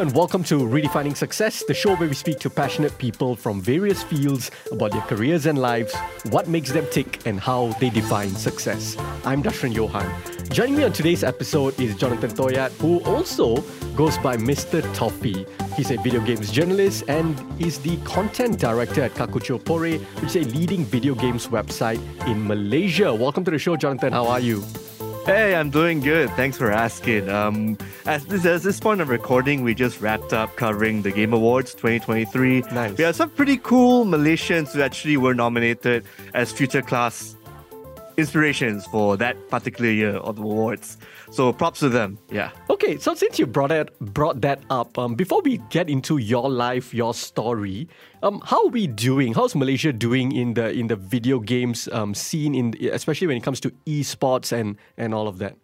And welcome to Redefining Success, the show where we speak to passionate people from various fields about their careers and lives, what makes them tick, and how they define success. I'm Dashran Johan. Joining me on today's episode is Jonathan Toyad, who also goes by Mr. Toffee. He's a video games journalist and is the content director at Kakuchopurei, which is a leading video games website in Malaysia. Welcome to the show, Jonathan. How are you? Hey, I'm doing good. Thanks for asking. Um, at this, this point of recording, we just wrapped up covering the Game Awards 2023. Nice. We had some pretty cool Malaysians who actually were nominated as future class inspirations for that particular year of the awards. So props to them. Yeah. Okay, so since you brought that brought that up, um, before we get into your life, your story, um, how are we doing? How's Malaysia doing in the in the video games um, scene, in especially when it comes to esports and and all of that?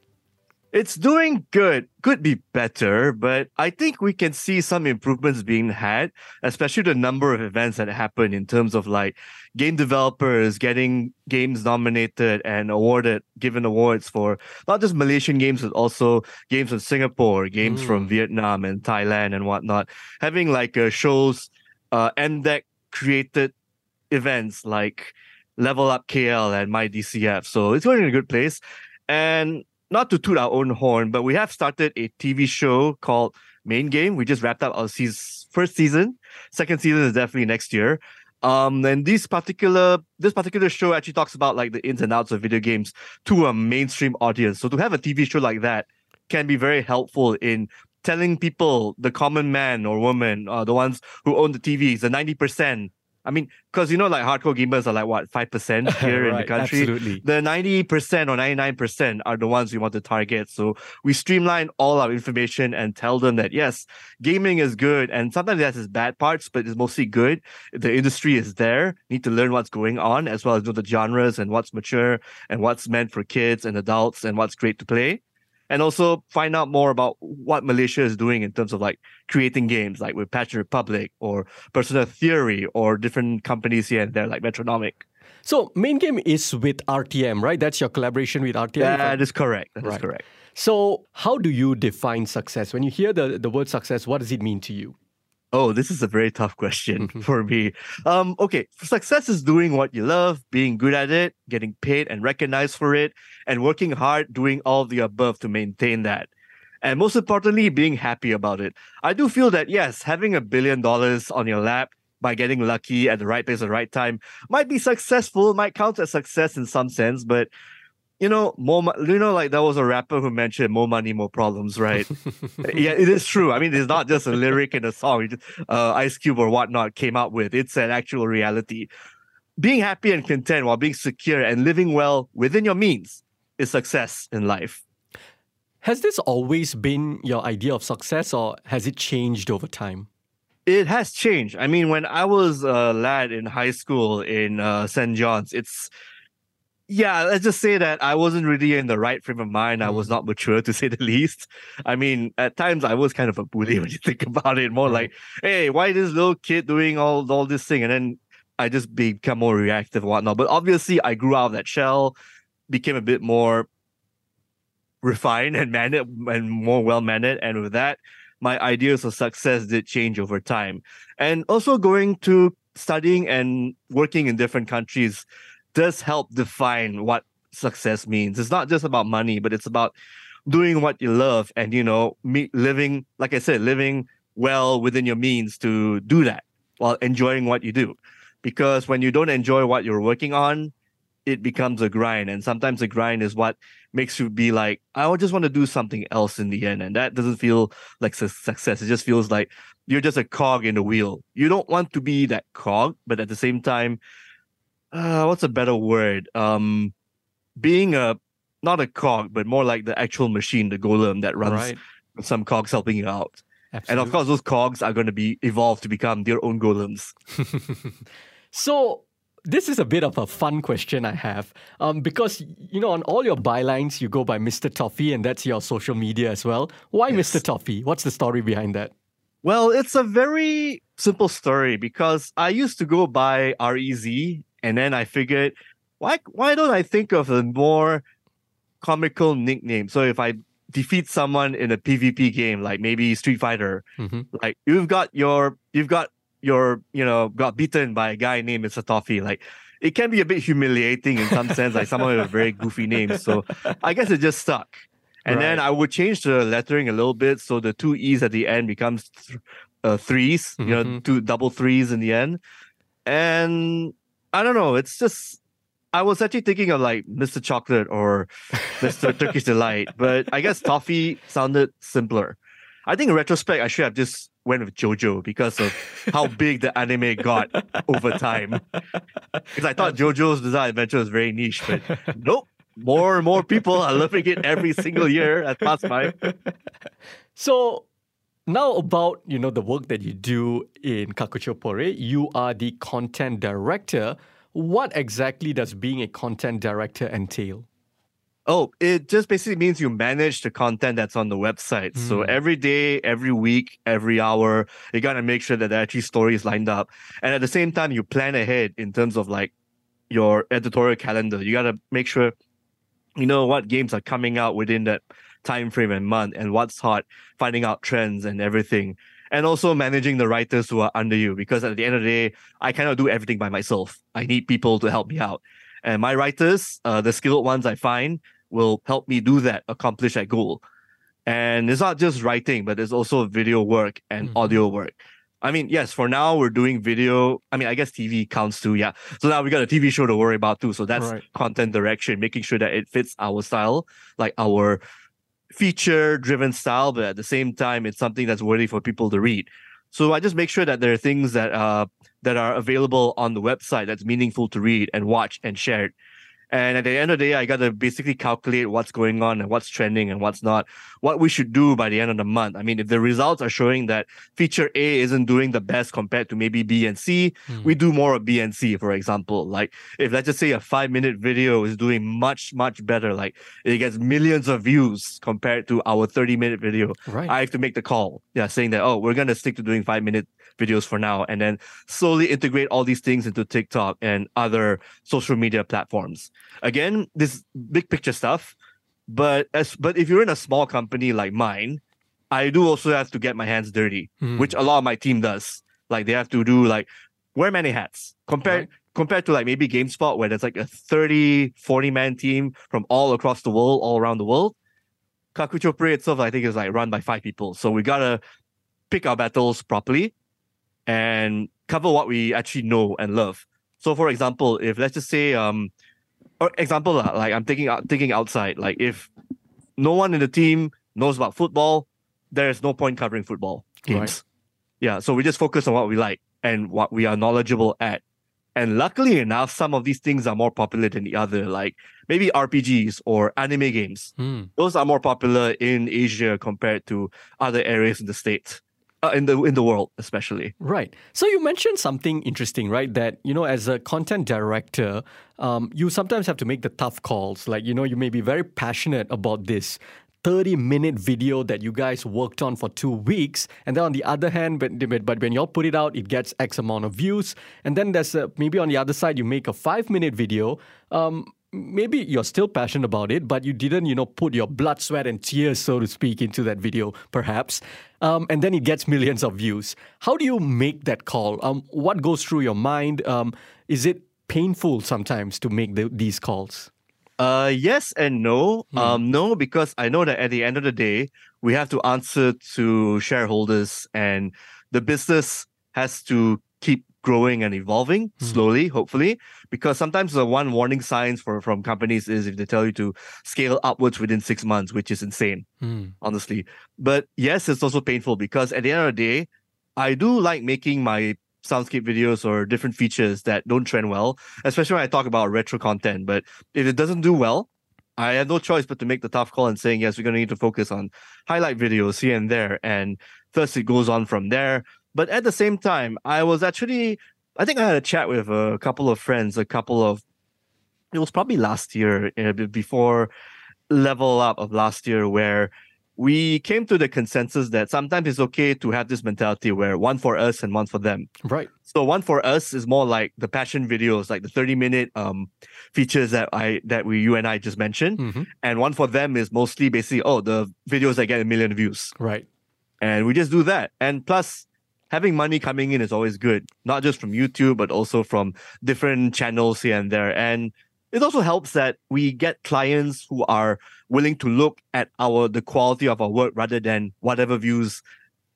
It's doing good. Could be better, but I think we can see some improvements being had, especially the number of events that happen in terms of like game developers getting games nominated and awarded, given awards for not just Malaysian games, but also games from Singapore, games Mm. from Vietnam and Thailand and whatnot. Having like uh, shows, uh, MDEC created events like Level Up KL and MyDCF. So it's going in a good place. And not to toot our own horn, but we have started a TV show called Main Game. We just wrapped up our seas- first season. Second season is definitely next year. Um, and this particular this particular show actually talks about like the ins and outs of video games to a mainstream audience. So to have a TV show like that can be very helpful in telling people, the common man or woman, uh, the ones who own the TVs, the ninety percent. I mean, because you know, like hardcore gamers are like what five percent here in the country absolutely. the 90% or 99% are the ones we want to target. So we streamline all our information and tell them that yes, gaming is good. And sometimes it has its bad parts, but it's mostly good. The industry is there. Need to learn what's going on as well as know the genres and what's mature and what's meant for kids and adults and what's great to play. And also find out more about what Malaysia is doing in terms of like creating games, like with Passion Republic or Persona Theory or different companies here and there, like Metronomik. So main game is with RTM, right? That's your collaboration with RTM. That is correct. That is Right. correct. So how do you define success? When you hear the, the word success, what does it mean to you? Oh, this is a very tough question Mhm. for me. Um, okay, success is doing what you love, being good at it, getting paid and recognized for it, and working hard doing all the above to maintain that. And most importantly, being happy about it. I do feel that yes, having a billion dollars on your lap by getting lucky at the right place at the right time might be successful, might count as success in some sense, but you know, more you know, like there was a rapper who mentioned more money, more problems, right? yeah, it is true. I mean, it's not just a lyric in a song just- uh, Ice Cube or whatnot came out with. It's an actual reality. Being happy and content while being secure and living well within your means is success in life. Has this always been your idea of success or has it changed over time? It has changed. I mean, when I was a lad in high school in uh, St. John's, it's yeah, let's just say that I wasn't really in the right frame of mind. I was Mm. not mature to say the least. I mean, at times I was kind of a bully when you think about it. More like, hey, why this little kid doing all all this thing? And then I just become more reactive and whatnot. But obviously, I grew out of that shell, became a bit more refined and mannered and more well mannered. And with that, my ideas of success did change over time. And also going to studying and working in different countries does help define what success means. It's not just about money, but it's about doing what you love and you know, me living, like I said, living well within your means to do that while enjoying what you do. Because when you don't enjoy what you're working on, it becomes a grind. And sometimes the grind is what makes you be like, I just want to do something else in the end. And that doesn't feel like success. It just feels like you're just a cog in the wheel. You don't want to be that cog, but at the same time, uh, what's a better word? Um, being a not a cog, but more like the actual machine, the golem that runs right. with some cogs helping you out. And of course, those cogs are going to be evolved to become their own golems. so this is a bit of a fun question I have, um, because you know on all your bylines you go by Mr. Toffee, and that's your social media as well. Why Yes. Mr. Toffee? What's the story behind that? Well, it's a very simple story because I used to go by REZ and then I figured why why don't I think of a more comical nickname? So if I defeat someone in a PvP game, like maybe Street Fighter, Mm-hmm. like you've got your you've got your you know got beaten by a guy named Mr. Toffee. Like it can be a bit humiliating in some sense, like someone with a very goofy name. So I guess it just stuck. And then I would change the lettering a little bit so the two e's at the end becomes th- uh, 3s You know, Mhm. two double threes in the end. And I don't know. It's just I was actually thinking of like Mr. Chocolate or Mr. Turkish Delight, but I guess Toffee sounded simpler. I think in retrospect, I should have just went with JoJo because of how big the anime got over time. Because I thought JoJo's Bizarre Adventure was very niche, but nope. More and more people are loving it every single year at past by. So now about you know the work that you do in Kakuchopurei, you are the content director. What exactly does being a content director entail? Oh, it just basically means you manage the content that's on the website. So Mm. every day, every week, every hour, you gotta make sure that there are actually stories lined up. And at the same time, you plan ahead in terms of like your editorial calendar. You gotta make sure you know what games are coming out within that time frame and month and what's hot, finding out trends and everything. And also managing the writers who are under you because at the end of the day, I cannot do everything by myself. I need people to help me out. And my writers, uh, the skilled ones I find, will help me do that, accomplish that goal. And it's not just writing, but it's also video work and Mhm. audio work. I mean, yes, for now we're doing video. I mean, I guess TV counts too. Yeah. So now we got a TV show to worry about too. So that's Right. content direction, making sure that it fits our style, like our feature driven style, but at the same time, it's something that's worthy for people to read. So I just make sure that there are things that uh that are available on the website that's meaningful to read and watch and share. And at the end of the day, I got to basically calculate what's going on and what's trending and what's not, what we should do by the end of the month. I mean, if the results are showing that feature A isn't doing the best compared to maybe B and C, Hmm. we do more of B and C, for example. Like if let's just say a five minute video is doing much, much better, like it gets millions of views compared to our 30 minute video, Right. I have to make the call. Yeah, saying that, oh, we're going to stick to doing five minute videos for now and then slowly integrate all these things into TikTok and other social media platforms. Again, this big picture stuff. But as but if you're in a small company like mine, I do also have to get my hands dirty, Hmm. which a lot of my team does. Like they have to do like wear many hats compared Right. compared to like maybe GameSpot where there's like a 30, 40 man team from all across the world, all around the world. Kakuchopurei itself, I think, is like run by five people. So we gotta pick our battles properly and cover what we actually know and love. So for example, if let's just say um or example lah, like I'm thinking thinking outside, like if no one in the team knows about football, there's no point covering football games. Right. Yeah. So we just focus on what we like and what we are knowledgeable at. And luckily enough, some of these things are more popular than the other, like maybe RPGs or anime games. Hmm. Those are more popular in Asia compared to other areas in the states, uh, in the in the world especially. Right. So you mentioned something interesting, right? That, you know, as a content director, um, you sometimes have to make the tough calls. Like, you know, you may be very passionate about this 30 minute video that you guys worked on for two weeks. And then on the other hand, but, but when y'all put it out, it gets X amount of views. And then there's a, maybe on the other side, you make a five minute video. Um, maybe you're still passionate about it, but you didn't, you know, put your blood, sweat, and tears, so to speak, into that video, perhaps. Um, and then it gets millions of views. How do you make that call? Um, what goes through your mind? Um, is it painful sometimes to make the, these calls? Uh, yes and no. Hmm. Um, no, because I know that at the end of the day, we have to answer to shareholders, and the business has to keep growing and evolving Hmm. slowly, hopefully. Because sometimes the one warning signs for from companies is if they tell you to scale upwards within six months, which is insane, Hmm. honestly. But yes, it's also painful because at the end of the day, I do like making my soundscape videos or different features that don't trend well, especially when I talk about retro content. But if it doesn't do well, I have no choice but to make the tough call and saying, yes, we're going to need to focus on highlight videos here and there. And thus it goes on from there. But at the same time, I was actually, I think I had a chat with a couple of friends, a couple of, it was probably last year, be- before level up of last year, where we came to the consensus that sometimes it's okay to have this mentality where one for us and one for them. Right. So one for us is more like the passion videos, like the 30 minute um features that I that we you and I just mentioned. hmm And one for them is mostly basically, oh, the videos that get a million views. Right. And we just do that. And plus having money coming in is always good, not just from YouTube, but also from different channels here and there. And it also helps that we get clients who are willing to look at our the quality of our work rather than whatever views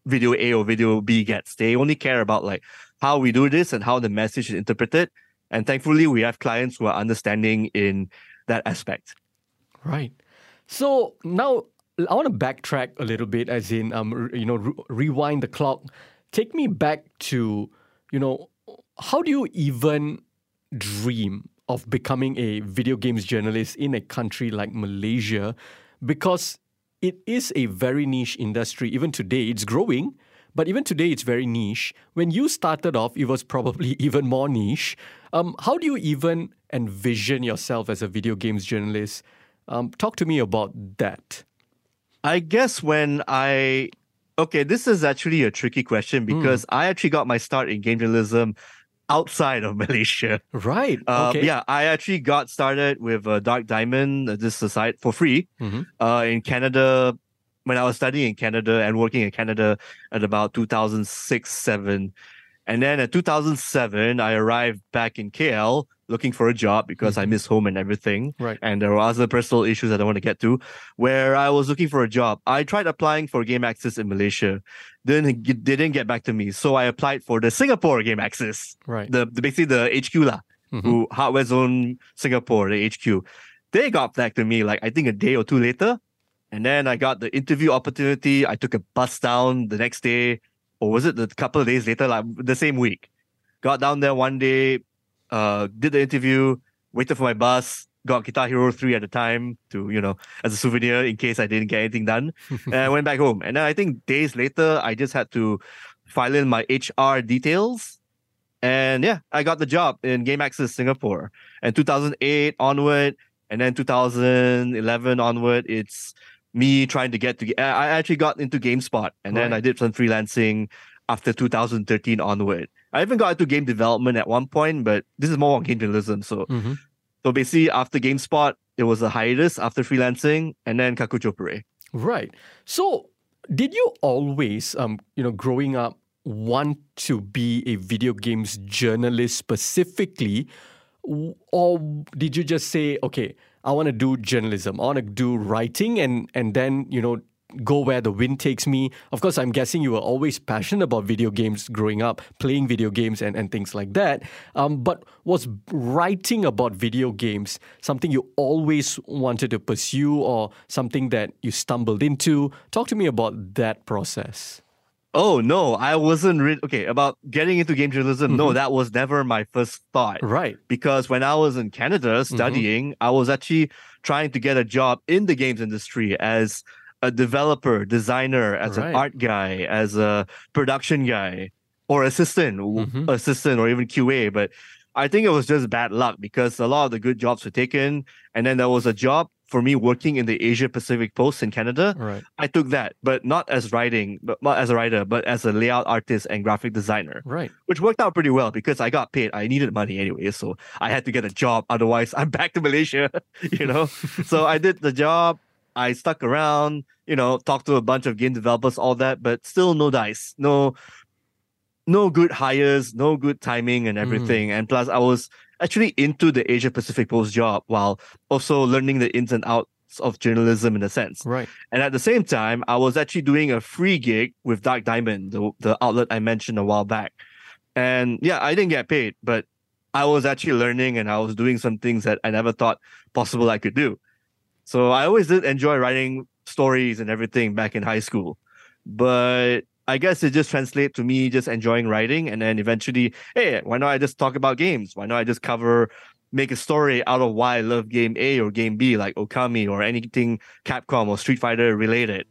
video A or video B gets. They only care about like how we do this and how the message is interpreted. And thankfully, we have clients who are understanding in that aspect. Right. So now I want to backtrack a little bit, as in, um, you know, re- rewind the clock. Take me back to, you know, how do you even dream of becoming a video games journalist in a country like Malaysia? Because it is a very niche industry. Even today, it's growing, but even today, it's very niche. When you started off, it was probably even more niche. Um, how do you even envision yourself as a video games journalist? Um, talk to me about that. I guess when I okay, this is actually a tricky question because I actually got my start in game journalism outside of Malaysia. Right. Um, okay. Yeah, I actually got started with uh, Dark Diamond, uh, this site for free Mhm. uh, in Canada when I was studying in Canada and working in Canada at about 2006 7. And then at 2007, I arrived back in KL looking for a job because I miss home and everything. Right. And there were other personal issues that I don't want to get to, where I was looking for a job. I tried applying for GameAxis in Malaysia, didn't get- didn't get back to me. So I applied for the Singapore GameAxis, Right. the, the basically the HQ lah, Mhm. who Hardware Zone Singapore, the HQ. They got back to me like I think a day or two later, and then I got the interview opportunity. I took a bus down the next day, or was it the couple of days later, like the same week? Got down there one day, uh, did the interview, waited for my bus, got Guitar Hero 3 at the time to, you know, as a souvenir in case I didn't get anything done. and I went back home. And then I think days later, I just had to file in my HR details. And yeah, I got the job in GameAxis Singapore. And 2008 onward, and then 2011 onward, it's me trying to get to. I actually got into GameSpot, and then I did some freelancing after 2013 onward. I even got into game development at one point, but this is more on game journalism. So, Mhm. so basically, after GameSpot, it was a hiatus after freelancing, and then Kakuchopurei. Right. So, did you always, um, you know, growing up, want to be a video games journalist specifically, or did you just say, okay, I want to do journalism, I want to do writing, and and then you know go where the wind takes me? Of course, I'm guessing you were always passionate about video games growing up, playing video games and, and things like that. Um, but was writing about video games something you always wanted to pursue or something that you stumbled into? Talk to me about that process. Oh no, I wasn't really okay about getting into game journalism. No, that was never my first thought. Right. because when I was in Canada studying, I was actually trying to get a job in the games industry as a developer, designer, as Right. an art guy, as a production guy, or assistant, Mhm. assistant, or even QA. But I think it was just bad luck because a lot of the good jobs were taken, and then there was a job for me working in the Asia Pacific Post in Canada. Right. I took that, but not as writing, but not as a writer, but as a layout artist and graphic designer Right. which worked out pretty well because I got paid. I needed money anyway, so I had to get a job. Otherwise, I'm back to Malaysia, you know. so I did the job. I stuck around, you know, talked to a bunch of game developers, all that, but still no dice, no, no good hires, no good timing and everything. Mm. And plus, I was actually into the Asia Pacific Post job while also learning the ins and outs of journalism in a sense. Right. And at the same time, I was actually doing a free gig with Dark Diamond, the, the outlet I mentioned a while back. And yeah, I didn't get paid, but I was actually learning and I was doing some things that I never thought possible I could do. So I always did enjoy writing stories and everything back in high school. But I guess it just translates to me just enjoying writing and then eventually, hey, why not I just talk about games? Why not I just cover make a story out of why I love game A or game B, like Okami or anything Capcom or Street Fighter related.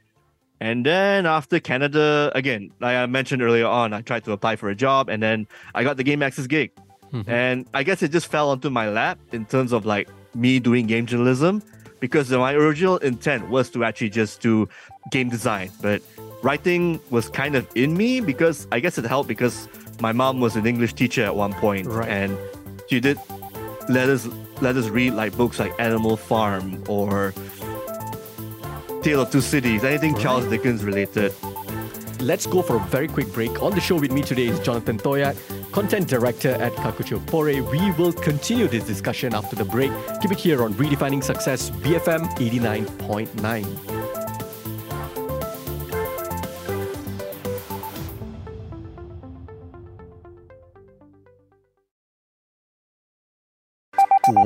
And then after Canada, again, like I mentioned earlier on, I tried to apply for a job and then I got the GameAxis gig. Mhm. And I guess it just fell onto my lap in terms of like me doing game journalism. because my original intent was to actually just do game design, but writing was kind of in me because I guess it helped because my mom was an English teacher at one point, Right. and she did let us let us read like books like Animal Farm or Tale of Two Cities, anything Charles Dickens related. Let's go for a very quick break. On the show with me today is Jonathan Toyad, content director at Kakuchopurei. We will continue this discussion after the break. Keep it here on Redefining Success, BFM 89.9.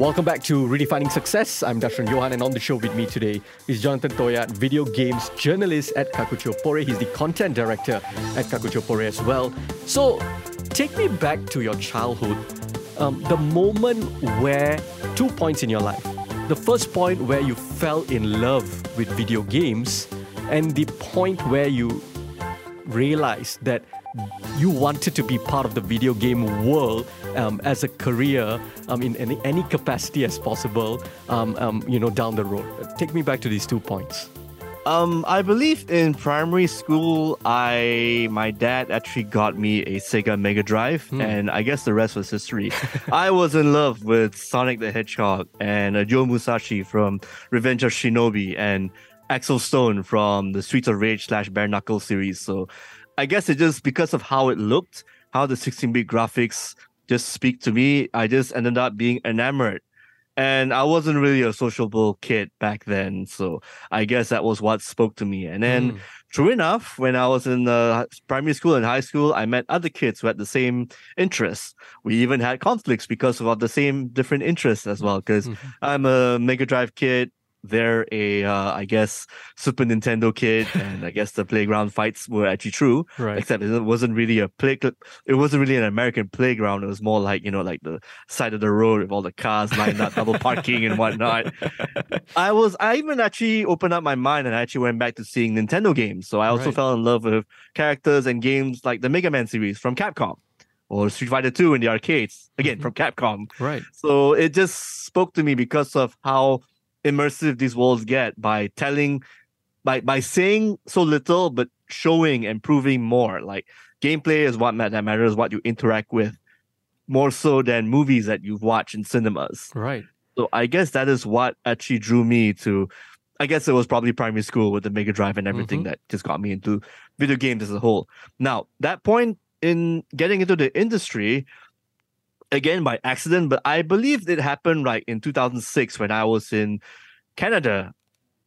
Welcome back to Redefining Success. I'm Dashran Johan, and on the show with me today is Jonathan Toyad, video games journalist at Kakuchopurei. He's the content director at Kakuchopurei as well. So, take me back to your childhood. Um, the moment where two points in your life. The first point where you fell in love with video games, and the point where you realized that you wanted to be part of the video game world um, as a career um, in any, any capacity as possible, um, um, you know, down the road. Take me back to these two points. Um, I believe in primary school, I my dad actually got me a Sega Mega Drive, and I guess the rest was history. I was in love with Sonic the Hedgehog and uh, Joe Musashi from Revenge of Shinobi and Axel Stone from the Streets of Rage slash Bare Knuckle series. So, I guess it just because of how it looked, how the 16-bit graphics just speak to me, I just ended up being enamored. And I wasn't really a sociable kid back then, so I guess that was what spoke to me. And then, Mm. true enough, when I was in uh, primary school and high school, I met other kids who had the same interests. We even had conflicts because of the same different interests as well. Because Mhm. I'm a Mega Drive kid. They're a, uh, I guess, Super Nintendo kid, and I guess the playground fights were actually true. Right. Except it wasn't really a play. It wasn't really an American playground. It was more like you know, like the side of the road with all the cars lined up, double parking and whatnot. I was. I even actually opened up my mind and I actually went back to seeing Nintendo games. So I also Right. fell in love with characters and games like the Mega Man series from Capcom, or Street Fighter Two in the arcades again Mhm. from Capcom. Right. So it just spoke to me because of how immersive these worlds get by telling, by by saying so little but showing and proving more. Like gameplay is what that matters, what you interact with, more so than movies that you've watched in cinemas. Right. So I guess that is what actually drew me to. I guess it was probably primary school with the Mega Drive and everything Mhm. that just got me into video games as a whole. Now that point in getting into the industry, again by accident, but I believe it happened like in 2006 when I was in Canada,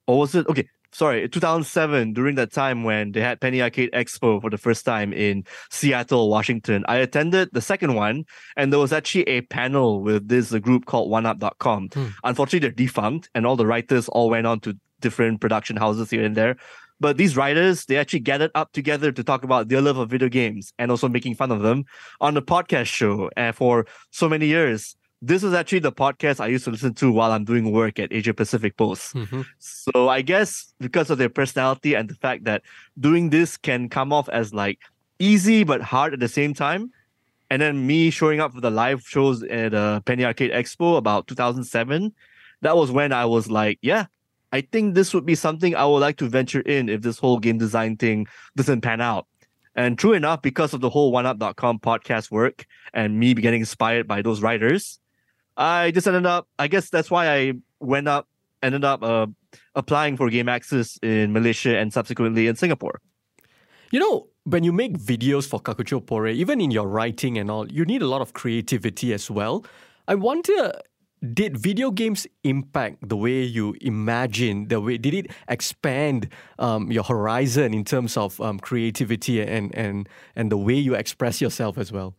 or was it okay? Sorry, 2007 during that time when they had Penny Arcade Expo for the first time in Seattle, Washington. I attended the second one, and there was actually a panel with this group called 1UP.com. Hmm. Unfortunately, they're defunct, and all the writers all went on to different production houses here and there. But these writers, they actually gathered up together to talk about their love of video games and also making fun of them on a podcast show. And for so many years, this was actually the podcast I used to listen to while I'm doing work at Asia Pacific Post. Mhm. So I guess because of their personality and the fact that doing this can come off as like easy but hard at the same time. And then me showing up for the live shows at uh, Penny Arcade Expo about 2007, that was when I was like, yeah, I think this would be something I would like to venture in if this whole game design thing doesn't pan out. And true enough, because of the whole 1UP.com podcast work and me getting inspired by those writers, I just ended up, I guess that's why I went up, ended up uh, applying for Game Access in Malaysia and subsequently in Singapore. You know, when you make videos for Kakuchopurei, even in your writing and all, you need a lot of creativity as well. I wonder, did video games impact the way you imagine, the way, did it expand um, your horizon in terms of um, creativity and, and, and the way you express yourself as well?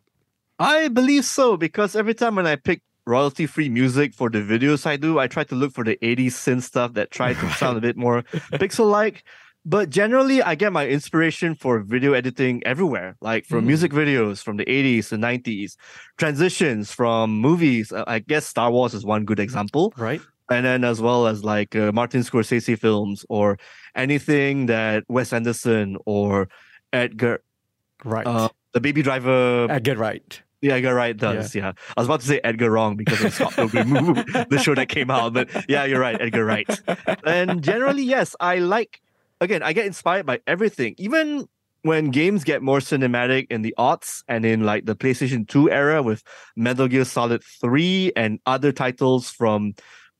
I believe so because every time when I pick royalty free music for the videos I do, I try to look for the 80s synth stuff that try to sound a bit more pixel like. But generally, I get my inspiration for video editing everywhere, like from Mm. music videos from the 80s and 90s, transitions from movies. Uh, I guess Star Wars is one good example. Right? and then as well as like uh, Martin Scorsese films or anything that Wes Anderson or Edgar, Right. uh, the Baby Driver, I get right. Yeah, Edgar Wright does. Yeah. yeah. I was about to say Edgar Wrong because of Scott Pilgrim the show that came out. But yeah, you're right, Edgar Wright. And generally, yes, I like again, I get inspired by everything. Even when games get more cinematic in the aughts and in like the PlayStation 2 era with Metal Gear Solid 3 and other titles from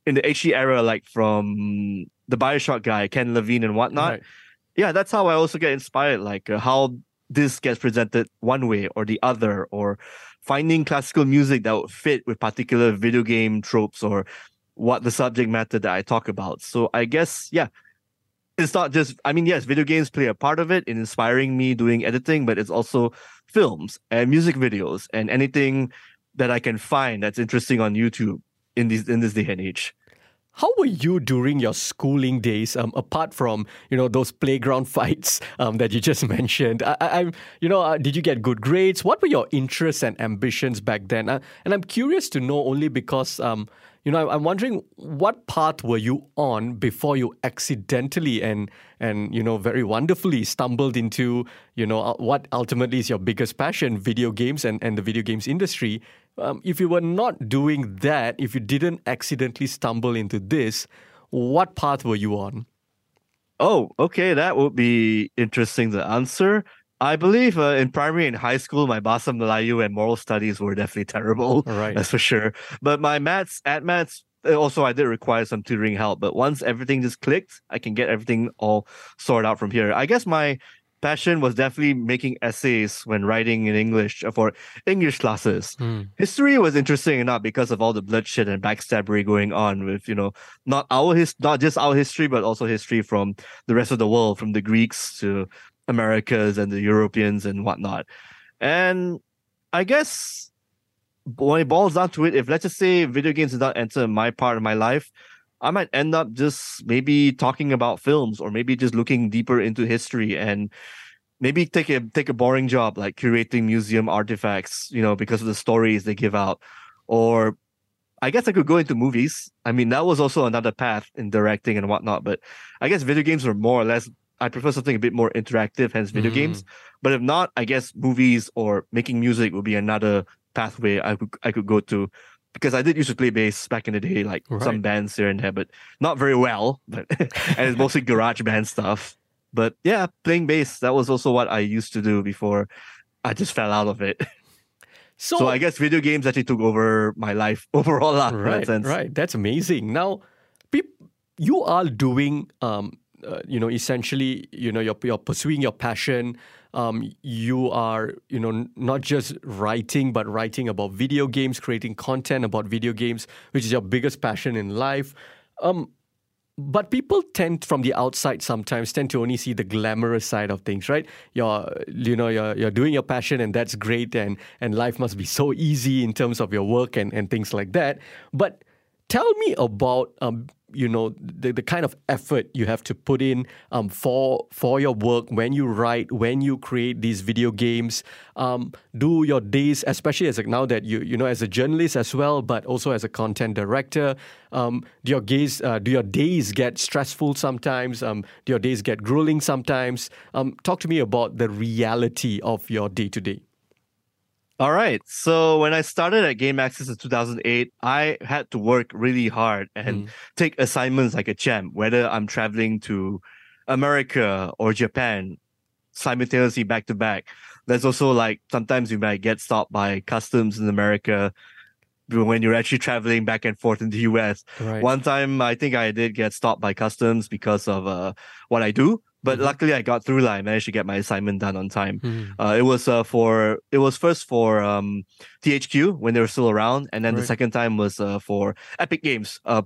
in the HD era, like from the Bioshock guy, Ken Levine and whatnot. Right. Yeah, that's how I also get inspired, like uh, how this gets presented one way or the other, or finding classical music that would fit with particular video game tropes or what the subject matter that I talk about. So I guess, yeah, it's not just, I mean, yes, video games play a part of it in inspiring me doing editing, but it's also films and music videos and anything that I can find that's interesting on YouTube in this in this day and age. How were you during your schooling days? Um, apart from you know those playground fights um, that you just mentioned, I, I you know, uh, did you get good grades? What were your interests and ambitions back then? Uh, and I'm curious to know only because um, you know, I'm wondering what path were you on before you accidentally and and you know very wonderfully stumbled into you know uh, what ultimately is your biggest passion, video games and and the video games industry um, if you were not doing that, if you didn't accidentally stumble into this, what path were you on? Oh, okay, that would be interesting to answer. I believe uh, in primary and high school, my Bahasa Melayu and moral studies were definitely terrible. Right. That's for sure. But my maths, at maths, uh, also I did require some tutoring help. But once everything just clicked, I can get everything all sorted out from here. I guess my passion was definitely making essays when writing in English uh, for English classes. Mm. History was interesting enough because of all the bloodshed and backstabbery going on with, you know, not our his not just our history, but also history from the rest of the world, from the Greeks to Americas and the Europeans and whatnot. And I guess when it boils down to it, if let's just say video games did not enter my part of my life, I might end up just maybe talking about films or maybe just looking deeper into history and maybe take a take a boring job like curating museum artifacts, you know, because of the stories they give out. Or I guess I could go into movies. I mean, that was also another path in directing and whatnot. But I guess video games were more or less I prefer something a bit more interactive, hence video mm. games. But if not, I guess movies or making music would be another pathway I could I could go to because I did used to play bass back in the day, like right. some bands here and there, but not very well. But and it's mostly garage band stuff. But yeah, playing bass, that was also what I used to do before I just fell out of it. So, so I guess video games actually took over my life overall. Right, that right. That's amazing. Now, you are doing, um, uh, you know, essentially, you know, you're, you're pursuing your passion um, you are you know not just writing but writing about video games creating content about video games which is your biggest passion in life. Um, but people tend from the outside sometimes tend to only see the glamorous side of things right? You're you know you're, you're doing your passion and that's great and and life must be so easy in terms of your work and and things like that. But tell me about um, you know the, the kind of effort you have to put in um, for for your work when you write when you create these video games. Um, do your days especially as a, now that you you know as a journalist as well but also as a content director um, do your days uh, do your days get stressful sometimes? Um, do your days get grueling sometimes? Um, talk to me about the reality of your day to day all right. So when I started at GameAxis in 2008, I had to work really hard and mm. take assignments like a champ, whether I'm traveling to America or Japan simultaneously back to back. There's also like sometimes you might get stopped by customs in America when you're actually traveling back and forth in the US. Right. One time I think I did get stopped by customs because of uh, what I do. But mm-hmm. luckily, I got through. Like, I managed to get my assignment done on time. Mm-hmm. Uh, it was uh, for it was first for um, THQ when they were still around, and then right. the second time was uh, for Epic Games, uh,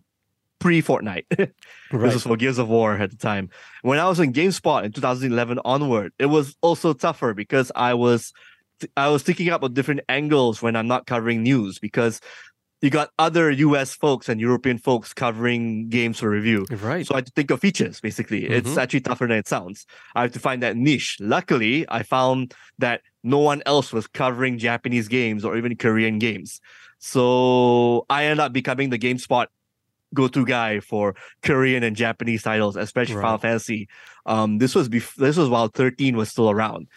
pre Fortnite. right. This was for Gears of War at the time. When I was in GameSpot in 2011 onward, it was also tougher because I was I was thinking up of different angles when I'm not covering news because you got other US folks and European folks covering games for review. Right. So I had to think of features basically. Mm-hmm. It's actually tougher than it sounds. I have to find that niche. Luckily, I found that no one else was covering Japanese games or even Korean games. So I ended up becoming the GameSpot go-to guy for Korean and Japanese titles, especially right. Final Fantasy. Um, this was bef- this was while 13 was still around.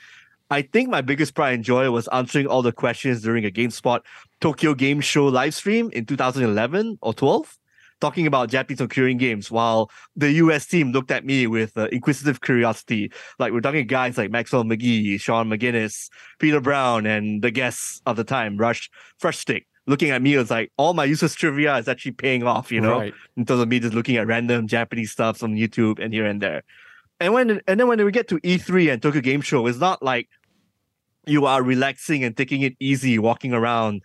I think my biggest pride and joy was answering all the questions during a GameSpot Tokyo Game Show live stream in 2011 or 12, talking about Japanese Korean games, while the US team looked at me with uh, inquisitive curiosity. Like we're talking guys like Maxwell McGee, Shaun McInnis, Peter Brown, and the guests of the time, Russ Frushtick looking at me was like all my useless trivia is actually paying off, you know, Right. in terms of me just looking at random Japanese stuff on YouTube and here and there. And when and then when we get to E3 and Tokyo Game Show, it's not like you are relaxing and taking it easy, walking around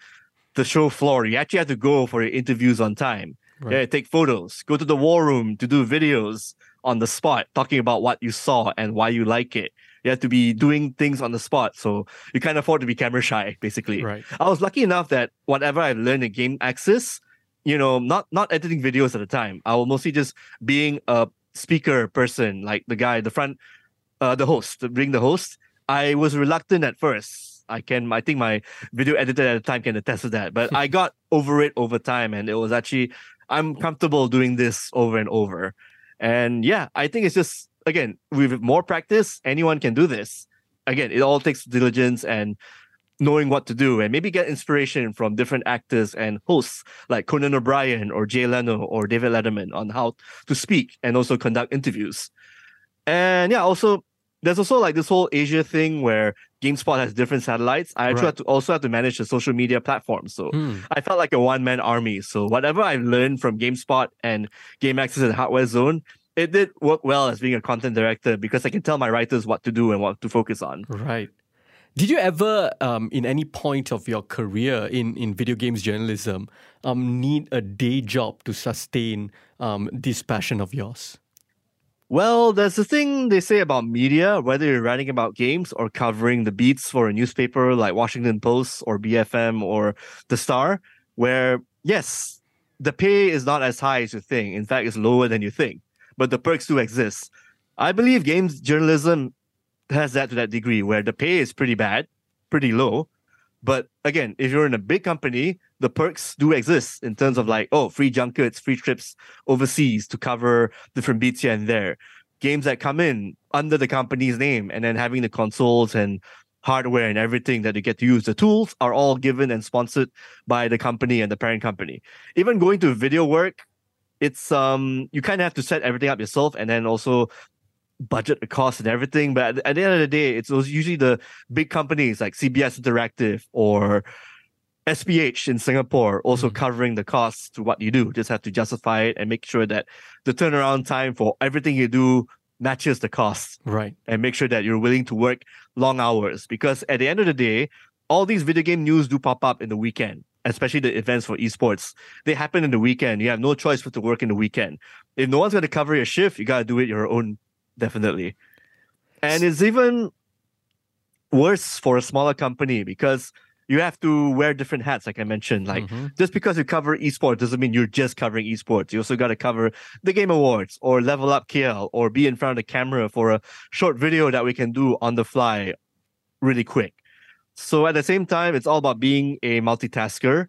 the show floor. You actually have to go for your interviews on time. Right. Yeah, take photos, go to the war room to do videos on the spot, talking about what you saw and why you like it. You have to be doing things on the spot. So you can't afford to be camera shy, basically. Right. I was lucky enough that whatever I learned in GameAxis, you know, not not editing videos at the time. I was mostly just being a speaker person, like the guy, the front, uh, the host, being the host. I was reluctant at first. I can, I think my video editor at the time can attest to that. But I got over it over time, and it was actually I'm comfortable doing this over and over. And yeah, I think it's just again with more practice, anyone can do this. Again, it all takes diligence and knowing what to do and maybe get inspiration from different actors and hosts like Conan O'Brien or Jay Leno or David Letterman on how to speak and also conduct interviews. And yeah, also there's also like this whole Asia thing where GameSpot has different satellites. I actually Right. have to also have to manage the social media platform. So Hmm. I felt like a one man army. So whatever I learned from GameSpot and GameAxis and Hardware Zone, it did work well as being a content director because I can tell my writers what to do and what to focus on. Right. Did you ever, um, in any point of your career in, in video games journalism, um, need a day job to sustain um, this passion of yours? Well, there's a thing they say about media, whether you're writing about games or covering the beats for a newspaper like Washington Post or BFM or The Star, where yes, the pay is not as high as you think. In fact, it's lower than you think, but the perks do exist. I believe games journalism has that to that degree where the pay is pretty bad, pretty low. But again, if you're in a big company, the perks do exist in terms of like, oh, free junkets, free trips overseas to cover different beats here and there. Games that come in under the company's name and then having the consoles and hardware and everything that you get to use. The tools are all given and sponsored by the company and the parent company. Even going to video work, it's um you kind of have to set everything up yourself and then also budget the cost and everything. But at, at the end of the day, it's those usually the big companies like CBS Interactive or SPH in Singapore also Mhm. covering the costs to what you do. Just have to justify it and make sure that the turnaround time for everything you do matches the costs Right. and make sure that you're willing to work long hours. Because at the end of the day, all these video game news do pop up in the weekend, especially the events for esports. They happen in the weekend. You have no choice but to work in the weekend. If no one's going to cover your shift, you got to do it your own, definitely. And it's even worse for a smaller company because you have to wear different hats, like I mentioned. Like Mhm. just because you cover esports doesn't mean you're just covering esports. You also got to cover the Game Awards or Level Up KL or be in front of the camera for a short video that we can do on the fly really quick. So at the same time, it's all about being a multitasker,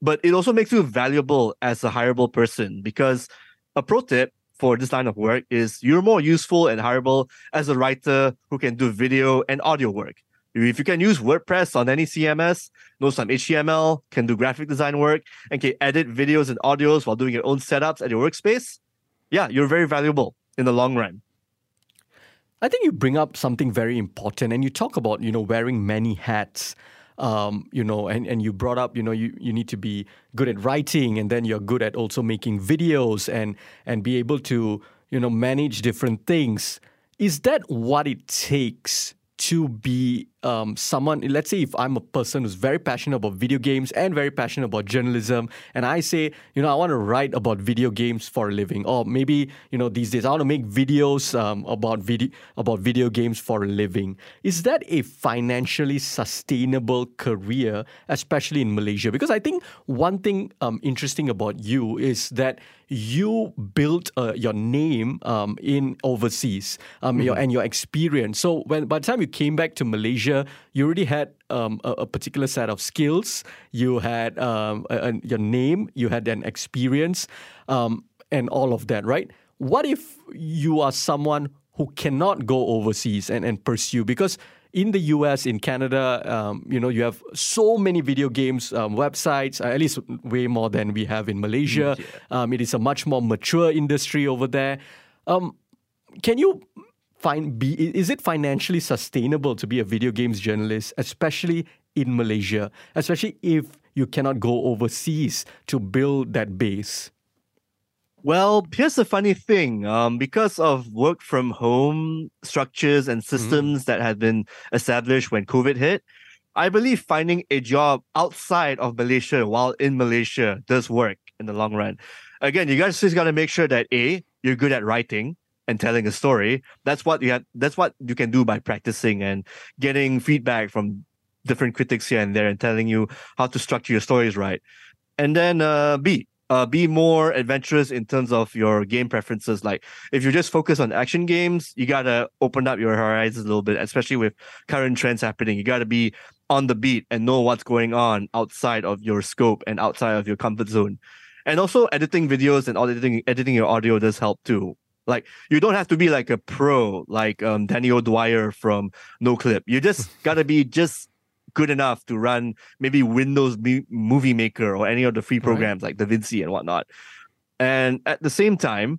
but it also makes you valuable as a hireable person because a pro tip for this line of work is you're more useful and hireable as a writer who can do video and audio work. If you can use WordPress on any CMS, know some HTML, can do graphic design work, and can edit videos and audios while doing your own setups at your workspace, yeah, you're very valuable in the long run. I think you bring up something very important, and you talk about you know wearing many hats. Um, you know, and, and you brought up, you know, you, you need to be good at writing, and then you're good at also making videos and and be able to you know manage different things. Is that what it takes to be um, someone? Let's say if I'm a person who's very passionate about video games and very passionate about journalism, and I say, you know, I want to write about video games for a living, or maybe you know these days I want to make videos um, about video about video games for a living. Is that a financially sustainable career, especially in Malaysia? Because I think one thing um, interesting about you is that you built uh, your name um, in overseas, um, your, and your experience. So when by the time you came back to Malaysia, you already had um, a, a particular set of skills. You had um, a, a- your name, you had an experience, um, and all of that, right? What if you are someone who cannot go overseas and, and pursue? Because in the US, in Canada, um, you know, you have so many video games um, websites, uh, at least way more than we have in Malaysia. Yeah. Um, it is a much more mature industry over there. Um, can you find be is it financially sustainable to be a video games journalist, especially in Malaysia, especially if you cannot go overseas to build that base? Well, here's the funny thing. Um, because of work from home structures and Mm-hmm. systems that had been established when COVID hit, I believe finding a job outside of Malaysia while in Malaysia does work in the long run. Again, you guys just gotta make sure that A, you're good at writing and telling a story. That's what you have that's what you can do by practicing and getting feedback from different critics here and there and telling you how to structure your stories right. And then uh B, uh, be more adventurous in terms of your game preferences. Like if you just focus on action games, you gotta open up your horizons a little bit, especially with current trends happening. You gotta be on the beat and know what's going on outside of your scope and outside of your comfort zone. And also editing videos and editing editing your audio does help too. Like you don't have to be like a pro like um, Danny O'Dwyer from Noclip. You just gotta be just good enough to run maybe Windows Mo- Movie Maker or any of the free Right. programs like DaVinci and whatnot. And at the same time,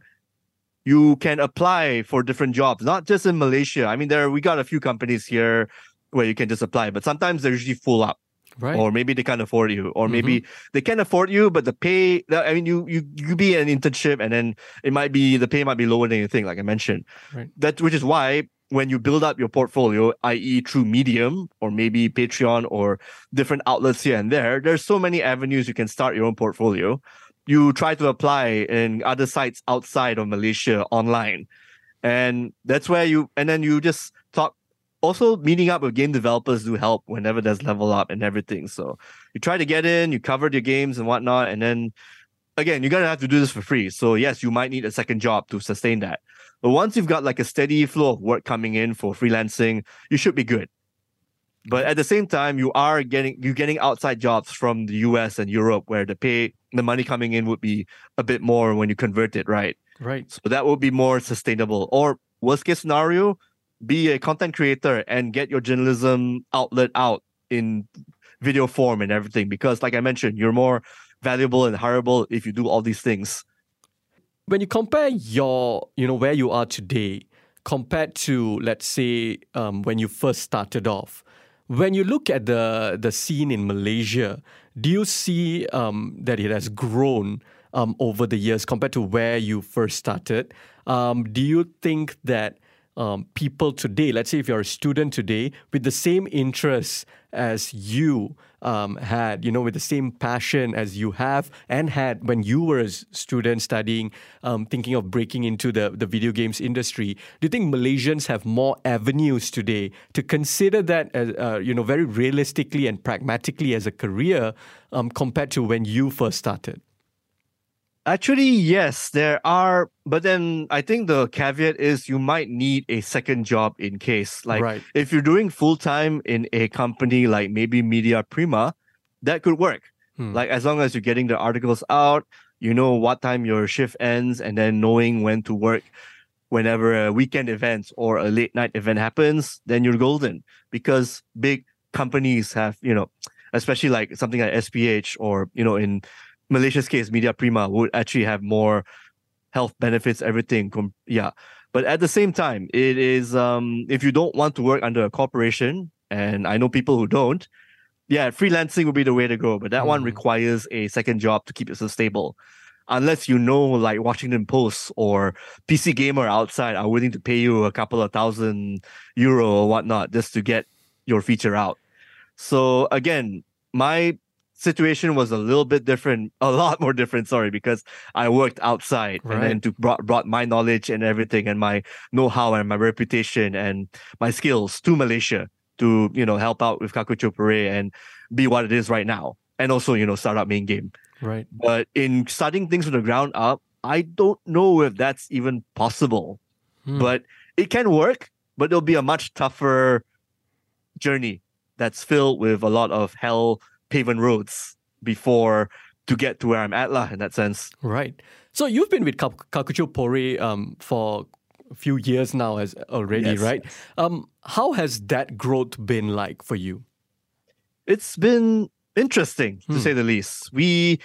you can apply for different jobs, not just in Malaysia. I mean, there we got a few companies here where you can just apply, but sometimes they're usually full up, Right. or maybe they can't afford you, or maybe mm-hmm. they can afford you, but the pay. I mean, you you you be an internship, and then it might be the pay might be lower than you think, like I mentioned. Right. That which is why when you build up your portfolio, i.e., through Medium or maybe Patreon or different outlets here and there, there's so many avenues you can start your own portfolio. You try to apply in other sites outside of Malaysia online. And that's where you, and then you just talk. Also, meeting up with game developers do help whenever there's level up and everything. So you try to get in, you covered your games and whatnot. And then again, you're to have to do this for free. So, yes, you might need a second job to sustain that. But once you've got like a steady flow of work coming in for freelancing, you should be good. But at the same time, you are getting you're getting outside jobs from the US and Europe where the pay the money coming in would be a bit more when you convert it, right? right. So that would be more sustainable. Or worst case scenario, be a content creator and get your journalism outlet out in video form and everything. Because like I mentioned, you're more valuable and hireable if you do all these things. when you compare your, you know, where you are today compared to, let's say, um, when you first started off, when you look at the the scene in Malaysia, do you see um, that it has grown um, over the years compared to where you first started? Um, do you think that um, people today, let's say if you're a student today, with the same interests as you um, had, you know, with the same passion as you have and had when you were a student studying, um, thinking of breaking into the, the video games industry, do you think Malaysians have more avenues today to consider that, as, uh, you know, very realistically and pragmatically as a career um, compared to when you first started? Actually, yes, there are. But then I think the caveat is you might need a second job in case. Like right. if you're doing full time in a company like maybe Media Prima, that could work. Hmm. Like as long as you're getting the articles out, you know what time your shift ends, and then knowing when to work whenever a weekend event or a late night event happens, then you're golden. Because big companies have, you know, especially like something like SPH or, you know, in Malaysia's case, Media Prima would actually have more health benefits, everything. Yeah. But at the same time, it is um if you don't want to work under a corporation, and I know people who don't, yeah, freelancing would be the way to go. But that one Mhm. requires a second job to keep yourself stable. Unless you know like Washington Post or PC Gamer outside are willing to pay you a couple of thousand euro or whatnot just to get your feature out. So again, my situation was a little bit different, a lot more different, sorry, because I worked outside and then to brought brought my knowledge and everything and my know-how and my reputation and my skills to Malaysia to, you know, help out with Kakuchopurei and be what it is right now. And also, you know, start up main game. Right. But in starting things from the ground up, I don't know if that's even possible. Hmm. But it can work, but it'll be a much tougher journey that's filled with a lot of hell paven roads before to get to where I'm at lah in that sense. Right. So you've been with Kak- Kakuchopurei um, for a few years now as already, Yes, right? yes. Um, how has that growth been like for you? it's been interesting to Hmm. say the least. We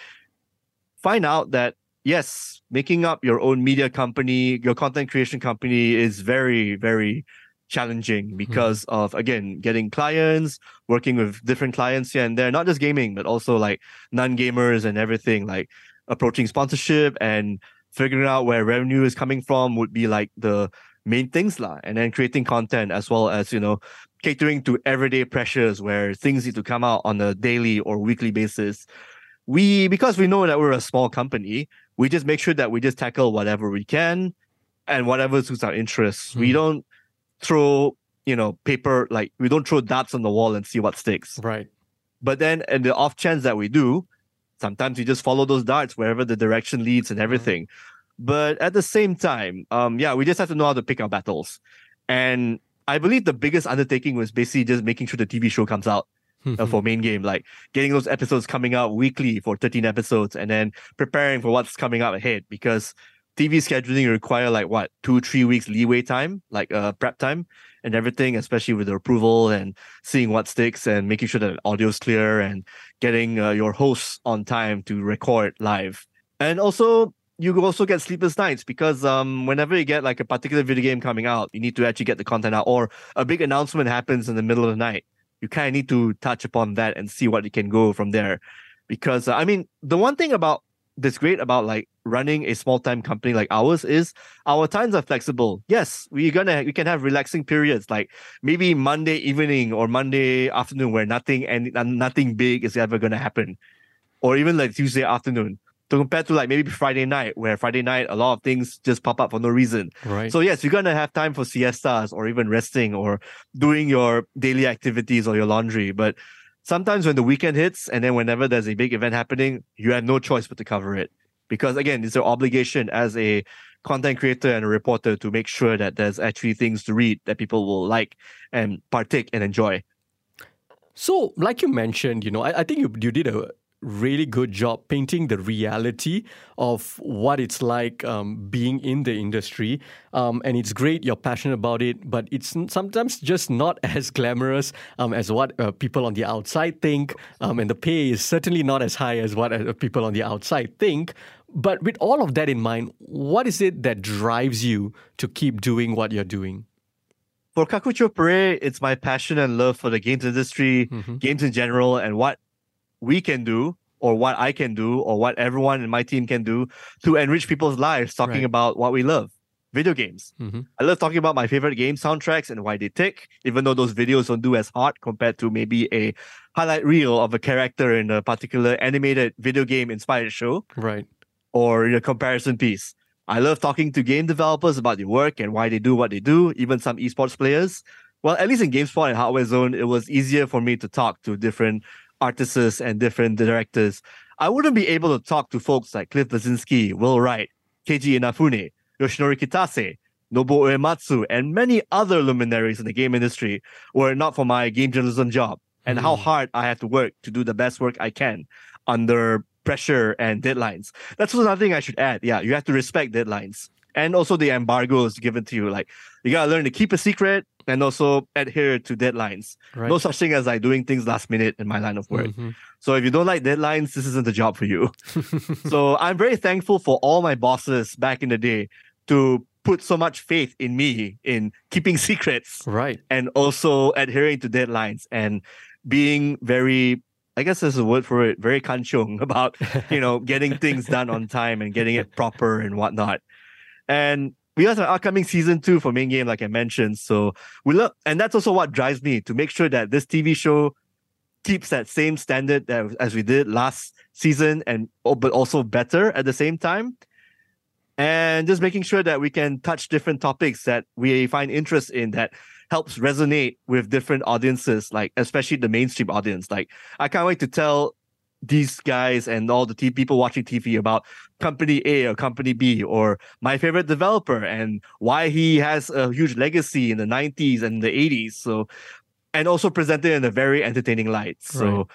find out that yes, making up your own media company, your content creation company is very, very challenging because of again getting clients, working with different clients here and there, not just gaming, but also like non-gamers and everything, like approaching sponsorship and figuring out where revenue is coming from would be like the main things lah. And then creating content as well as, you know, catering to everyday pressures where things need to come out on a daily or weekly basis. We because we know that we're a small company, we just make sure that we just tackle whatever we can and whatever suits our interests. We Hmm. don't throw, you know, paper like we don't throw darts on the wall and see what sticks. Right. But then, in the off chance that we do, sometimes we just follow those darts wherever the direction leads and everything. But at the same time, um, yeah, we just have to know how to pick our battles. And I believe the biggest undertaking was basically just making sure the TV show comes out uh, for main game, like getting those episodes coming out weekly for 13 episodes, and then preparing for what's coming up ahead. Because TV scheduling require like what two, three weeks leeway time, like uh, prep time and everything, especially with the approval and seeing what sticks and making sure that the is clear and getting uh, your hosts on time to record live. And also, you also get sleepless nights because um, whenever you get like a particular video game coming out, you need to actually get the content out, or a big announcement happens in the middle of the night. You kind of need to touch upon that and see what you can go from there. Because uh, I mean, the one thing about that's great about like running a small time company like ours is our times are flexible. Yes, we're gonna we can have relaxing periods like maybe Monday evening or Monday afternoon where nothing and nothing big is ever gonna happen, or even like Tuesday afternoon. To compare to like maybe Friday night, where Friday night a lot of things just pop up for no reason. Right. So yes, you're gonna have time for siestas or even resting or doing your daily activities or your laundry. But sometimes when the weekend hits and then whenever there's a big event happening, you have no choice but to cover it. Because again, it's your obligation as a content creator and a reporter to make sure that there's actually things to read that people will like and partake and enjoy. So, like you mentioned, you know, I, I think you, you did a really good job painting the reality of what it's like um, being in the industry. Um, and it's great, you're passionate about it, but it's sometimes just not as glamorous um, as what uh, people on the outside think. Um, and the pay is certainly not as high as what uh, people on the outside think. But with all of that in mind, what is it that drives you to keep doing what you're doing? For Kakuchopurei, it's my passion and love for the games industry, Mhm. games in general, and what we can do, or what I can do, or what everyone in my team can do to enrich people's lives talking Right. about what we love video games. Mhm. I love talking about my favorite game soundtracks and why they tick, even though those videos don't do as hot compared to maybe a highlight reel of a character in a particular animated video game inspired show Right. or in a comparison piece. I love talking to game developers about their work and why they do what they do, even some esports players. Well, at least in GameSpot and Hardware Zone, it was easier for me to talk to different artists and different directors. I wouldn't be able to talk to folks like Cliff Bleszinski, Will Wright, Keiji Inafune, Yoshinori Kitase, Nobuo Uematsu, and many other luminaries in the game industry were it not for my game journalism job and how Mm. hard I have to work to do the best work I can under pressure and deadlines. That's another thing I should add. Yeah, you have to respect deadlines and also the embargoes given to you. Like you gotta learn to keep a secret and also adhere to deadlines. Right. No such thing as like doing things last minute in my line of work. Mhm. So if you don't like deadlines, this isn't the job for you. so I'm very thankful for all my bosses back in the day to put so much faith in me in keeping secrets Right. and also adhering to deadlines and being very I guess there's a word for it, very kanchong about, you know, getting things done on time and getting it proper and whatnot. And we have an upcoming season two for main game, like I mentioned. So we look, and that's also what drives me to make sure that this TV show keeps that same standard that, as we did last season, and oh, but also better at the same time. And just making sure that we can touch different topics that we find interest in that helps resonate with different audiences, like especially the mainstream audience. Like I can't wait to tell these guys and all the t- people watching TV about company A or company B or my favorite developer and why he has a huge legacy in the 90s and the 80s. So, and also presented in a very entertaining light. So, Right.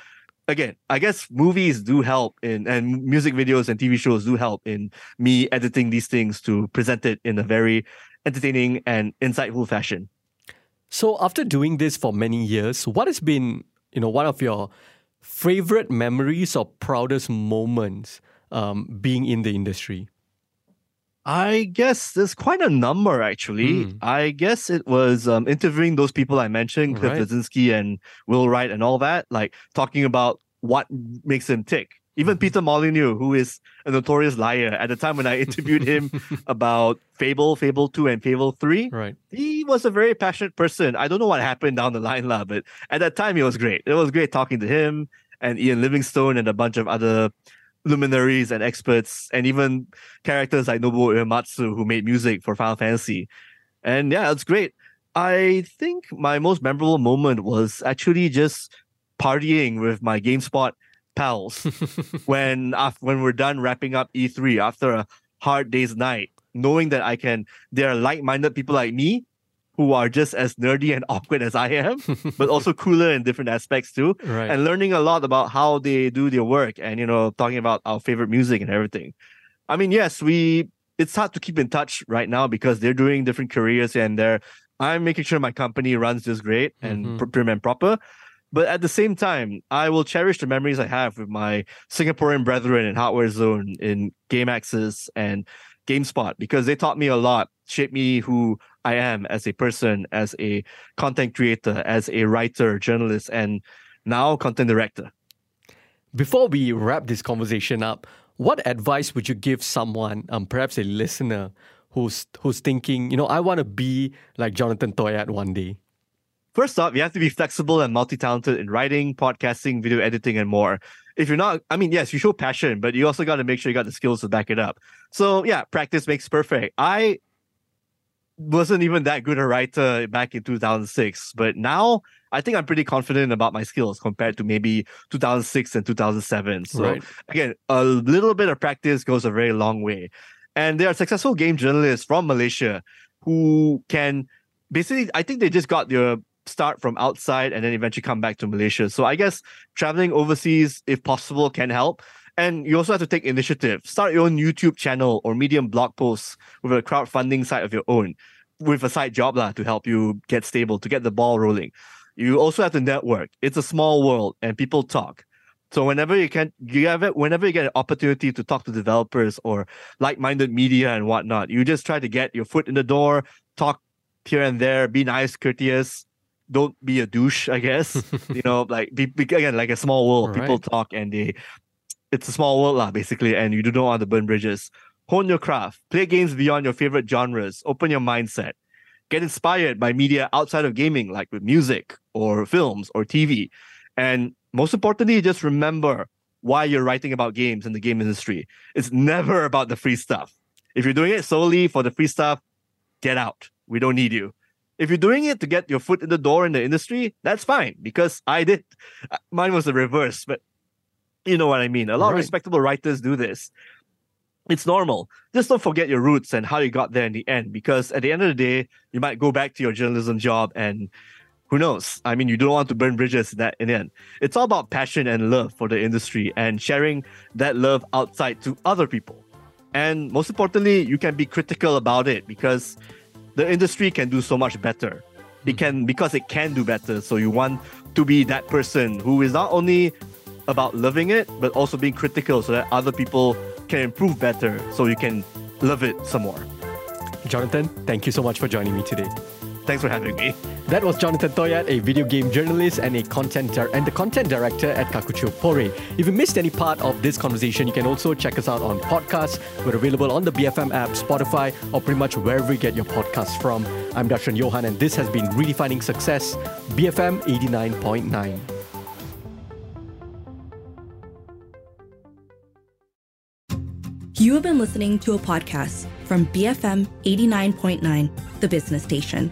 again, I guess movies do help in, and music videos and TV shows do help in me editing these things to present it in a very entertaining and insightful fashion. So after doing this for many years, what has been, you know, one of your favorite memories or proudest moments um, being in the industry? I guess there's quite a number actually. Mm. I guess it was um, interviewing those people I mentioned, Cliff Right. Bleszinski and Will Wright and all that, like talking about what makes them tick. Even Mm-hmm. Peter Molyneux, who is a notorious liar, at the time when I interviewed him about Fable, Fable 2, and Fable 3, Right. he was a very passionate person. I don't know what happened down the line, lah, but at that time, it was great. It was great talking to him and Ian Livingstone and a bunch of other luminaries and experts, and even characters like Nobuo Uematsu, who made music for Final Fantasy. And yeah, it's great. I think my most memorable moment was actually just partying with my GameSpot pals when af- when we're done wrapping up E3 after a hard day's night, knowing that I can there are like-minded people like me who are just as nerdy and awkward as I am, but also cooler in different aspects too, right. and learning a lot about how they do their work and you know talking about our favorite music and everything. I mean, yes, we it's hard to keep in touch right now because they're doing different careers and they're I'm making sure my company runs just great and Mhm. prim and proper. But at the same time, I will cherish the memories I have with my Singaporean brethren in Hardware Zone, in GameAxis, and GameSpot because they taught me a lot, shaped me who I am as a person, as a content creator, as a writer, journalist, and now content director. Before we wrap this conversation up, what advice would you give someone, um, perhaps a listener, who's who's thinking, you know, I want to be like Jonathan Toyad one day? First off, you have to be flexible and multi-talented in writing, podcasting, video editing, and more. If you're not, I mean, yes, you show passion, but you also got to make sure you got the skills to back it up. So yeah, practice makes perfect. I wasn't even that good a writer back in 2006, but now I think I'm pretty confident about my skills compared to maybe 2006 and 2007. So right. again, a little bit of practice goes a very long way. And there are successful game journalists from Malaysia who can basically, I think they just got their start from outside and then eventually come back to Malaysia. So I guess traveling overseas, if possible, can help. And you also have to take initiative. Start your own YouTube channel or Medium blog posts with a crowdfunding site of your own, with a side job lah, to help you get stable, to get the ball rolling. You also have to network. It's a small world and people talk. So whenever you can, you have it, whenever you get an opportunity to talk to developers or like-minded media and whatnot, you just try to get your foot in the door, talk here and there, be nice, courteous. Don't be a douche, I guess. you know, like be, be again like a small world. People talk and they, it's a small world lah, basically, and you do not want to burn bridges. Hone your craft, play games beyond your favorite genres, open your mindset, get inspired by media outside of gaming, like with music or films or TV, and most importantly, just remember why you're writing about games in the game industry. It's never about the free stuff. If you're doing it solely for the free stuff, get out. We don't need you. If you're doing it to get your foot in the door in the industry, that's fine because I did. Uh, Mine was the reverse, but you know what I mean. A lot of respectable writers do this. It's normal. Just don't forget your roots and how you got there in the end because at the end of the day, you might go back to your journalism job and who knows? I mean, you don't want to burn bridges in that in the end. It's all about passion and love for the industry and sharing that love outside to other people. And most importantly, you can be critical about it because the industry can do so much better. It can because it can do better. So you want to be that person who is not only about loving it, but also being critical so that other people can improve better so you can love it some more. Jonathan, thank you so much for joining me today. Thanks for having me. That was Jonathan Toyad, a video game journalist and a content dir- and the content director at Kakucho Pore. If you missed any part of this conversation, you can also check us out on podcasts. We're available on the BFM app, Spotify, or pretty much wherever you get your podcasts from. I'm Darshan Johan, and this has been Redefining Success, BFM 89.9. You have been listening to a podcast from BFM 89.9, the business station.